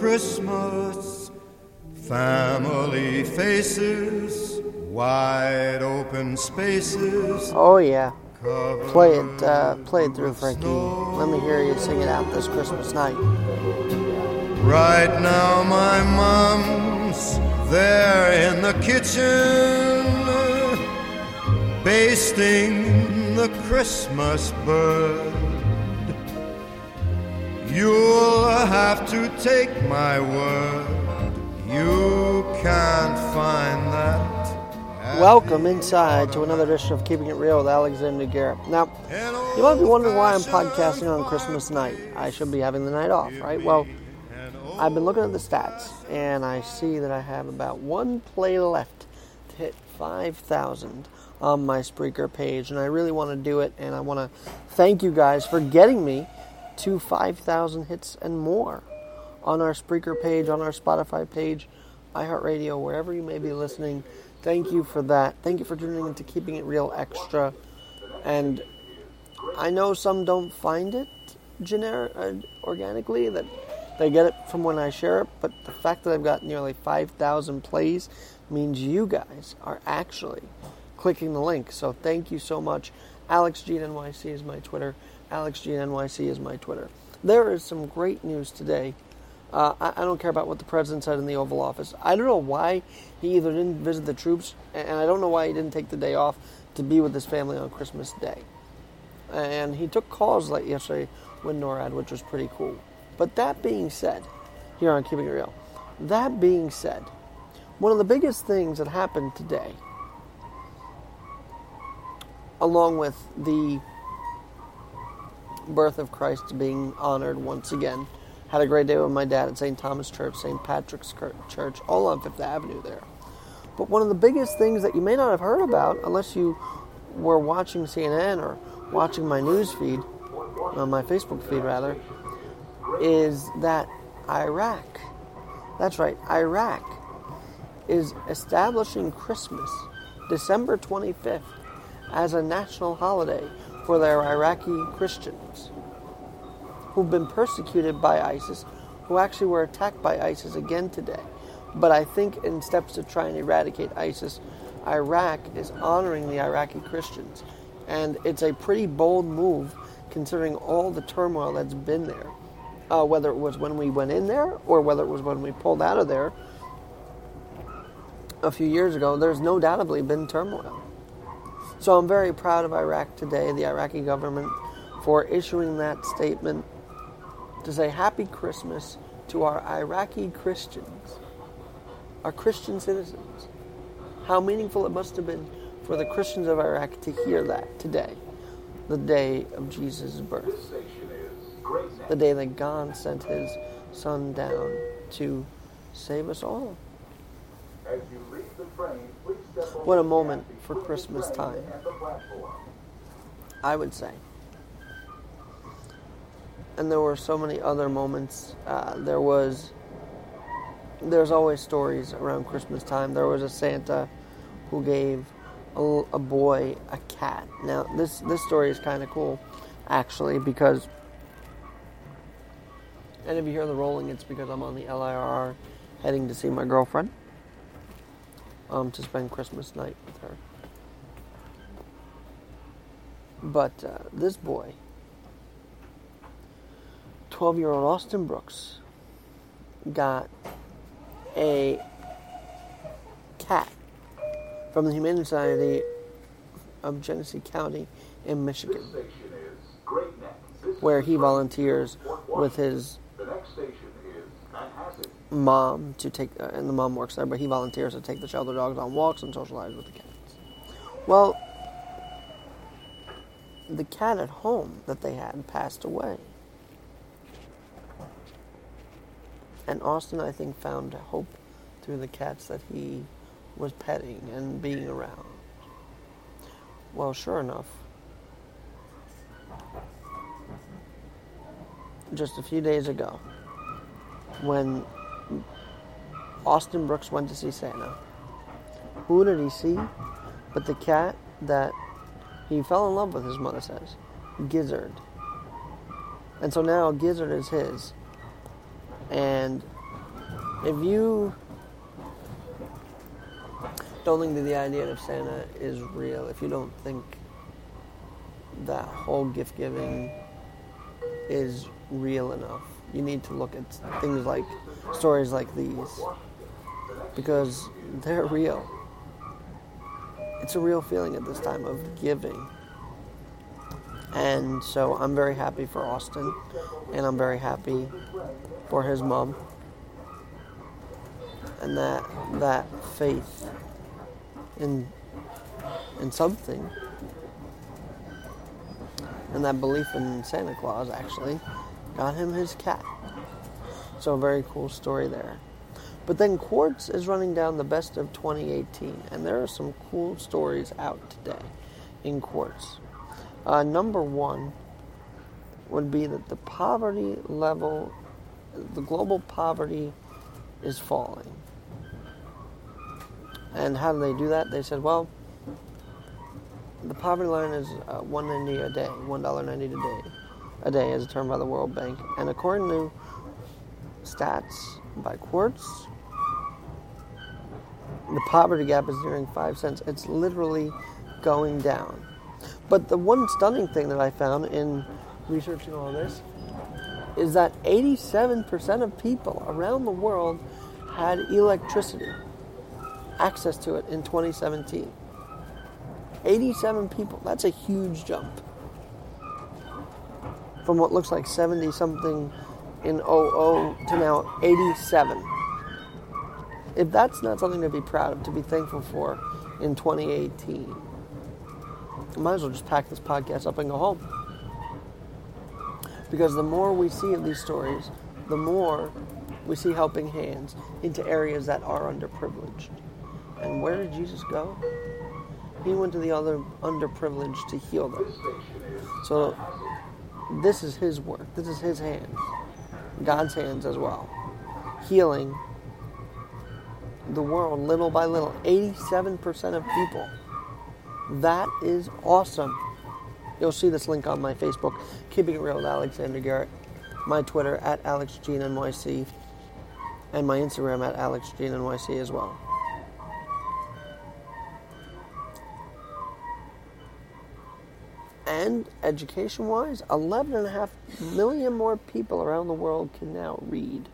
Christmas. Family faces, wide open spaces. Oh yeah. Play it, uh, play it through, Frankie. Let me hear you sing it out this Christmas night. Right now, my mom's there in the kitchen, basting the Christmas bird. You'll have to take my word, you can't find that. Welcome inside to another edition of Keeping It Real with Alexander Garrett. Now, you might be wondering why I'm podcasting on Christmas night. I should be having the night off, right? Well, I've been looking at the stats, and I see that I have about one play left to hit 5,000 on my Spreaker page, and I really want to do it, and I want to thank you guys for getting me to 5,000 hits and more on our Spreaker page, on our Spotify page, iHeartRadio, wherever you may be listening. Thank you for that. Thank you for tuning into Keeping It Real Extra. And I know some don't find it generic, uh, organically, that they get it from when I share it, but the fact that I've got nearly 5,000 plays means you guys are actually clicking the link. So thank you so much. Alex AlexGNYC is my Twitter. AlexGNYC is my Twitter. There is some great news today. Uh, I, I, don't care about what the president said in the Oval Office. I don't know why he either didn't visit the troops, and I don't know why he didn't take the day off to be with his family on Christmas Day. And he took calls like yesterday with NORAD, which was pretty cool. But that being said, here on Keeping It Real, that being said, one of the biggest things that happened today, along with the birth of Christ being honored once again, had a great day with my dad at St. Thomas Church, St. Patrick's Church, all on Fifth Avenue there. But one of the biggest things that you may not have heard about, unless you were watching CNN or watching my news feed, uh, my Facebook feed rather, is that Iraq, that's right, Iraq, is establishing Christmas, December 25th, as a national holiday for their Iraqi Christians who've been persecuted by ISIS, who actually were attacked by ISIS again today. But I think in steps to try and eradicate ISIS, Iraq is honoring the Iraqi Christians. And it's a pretty bold move considering all the turmoil that's been there. Uh, whether it was when we went in there or whether it was when we pulled out of there a few years ago, there's no doubtably been turmoil. So I'm very proud of Iraq today, the Iraqi government, for issuing that statement to say Happy Christmas to our Iraqi Christians, our Christian citizens. How meaningful it must have been for the Christians of Iraq to hear that today, the day of Jesus' birth, the day that God sent his Son down to save us all. What a moment for Christmas time. I would say. and there were so many other moments. Uh, there was, there's always stories around Christmas time. There was a Santa who gave a, a boy a cat. Now this this story is kind of cool, actually, because. And if you hear the rolling, it's because I'm on the LIRR heading to see my girlfriend um, to spend Christmas night with her. But uh, this boy, 12 year old Austin Brooks, got a cat from the Humane Society of Genesee County in Michigan, where he volunteers with his mom to take, uh, and the mom works there, but he volunteers to take the shelter dogs on walks and socialize with the cats. Well, the cat at home that they had passed away. And Austin, I think, found hope through the cats that he was petting and being around. Well, sure enough, just a few days ago, when Austin Brooks went to see Santa, who did he see but the cat that he fell in love with, his mother says, Gizzard. And so now Gizzard is his. And if you don't think that the idea of Santa is real, if you don't think that whole gift giving is real enough, you need to look at things like stories like these because they're real. It's a real feeling at this time of giving. And so I'm very happy for Austin, and I'm very happy for his mom. And that that faith in in something and that belief in Santa Claus actually got him his cat. So a very cool story there. But then Quartz is running down the best of 2018, and there are some cool stories out today in Quartz. Uh, number one would be that the poverty level, the global poverty is falling. And how do they do that? They said, well, the poverty line is uh, 190 a day, $1.90 a day, a day as determined by the World Bank. And according to stats by Quartz, the poverty gap is nearing five cents. It's literally going down. But the one stunning thing that I found in researching all this is that 87% of people around the world had electricity, access to it in 2017. 87 people. That's a huge jump. From what looks like 70 something in 00 to now 87 if that's not something to be proud of, to be thankful for in 2018, I might as well just pack this podcast up and go home. Because the more we see of these stories, the more we see helping hands into areas that are underprivileged. And where did Jesus go? He went to the other underprivileged to heal them. So this is his work. This is his hands. God's hands as well. Healing the world little by little. 87% of people. That is awesome. You'll see this link on my Facebook, Keeping It Real with Alexander Garrett, my Twitter at AlexGNYC, and my Instagram at AlexGNYC as well. And education wise, 11.5 million more people around the world can now read.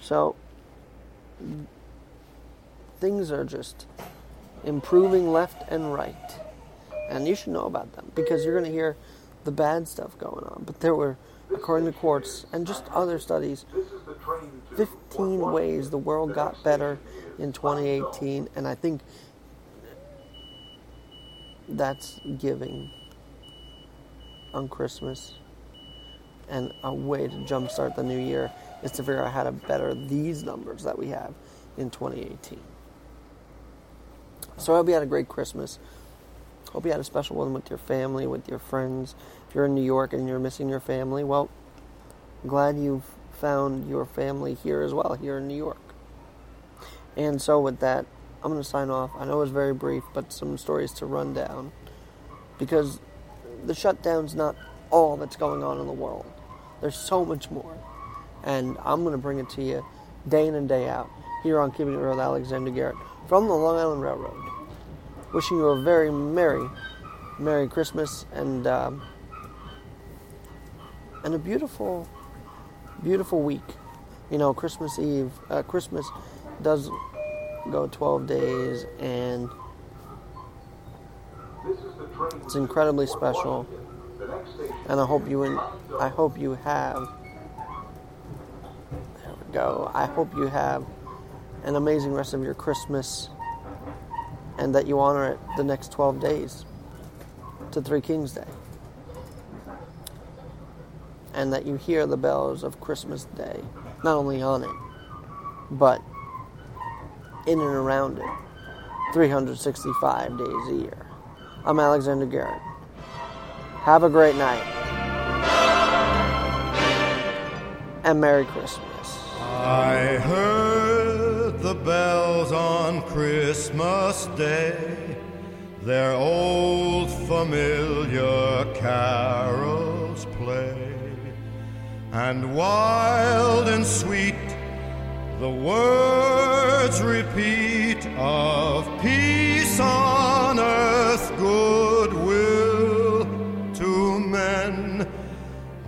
So things are just improving left and right. And you should know about them because you're going to hear the bad stuff going on. But there were, according to Quartz and just other studies, 15 ways the world got better in 2018. And I think that's giving on Christmas and a way to jumpstart the new year is to figure out how to better these numbers that we have in 2018. So I hope you had a great Christmas. Hope you had a special one with your family, with your friends. If you're in New York and you're missing your family, well, glad you've found your family here as well, here in New York. And so, with that, I'm going to sign off. I know it was very brief, but some stories to run down. Because the shutdown's not all that's going on in the world, there's so much more. And I'm going to bring it to you day in and day out here on Keeping It Real with Alexander Garrett from the Long Island Railroad. Wishing you a very merry, merry Christmas and um, and a beautiful, beautiful week. You know, Christmas Eve, uh, Christmas does go 12 days, and it's incredibly special. And I hope you, in, I hope you have. There we go. I hope you have an amazing rest of your Christmas, and that you honor it the next 12 days to Three Kings Day and that you hear the bells of Christmas Day, not only on it, but in and around it, 365 days a year. I'm Alexander Garrett. Have a great night. And Merry Christmas. I heard the bells on Christmas Day, their old familiar carols play. And wild and sweet the words repeat of peace on earth, goodwill to men.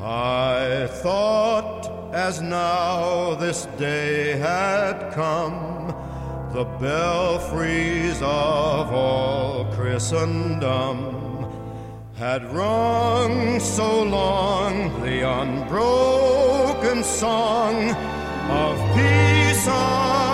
I thought as now this day had come, the belfries of all Christendom had rung so long the unbroken song of peace on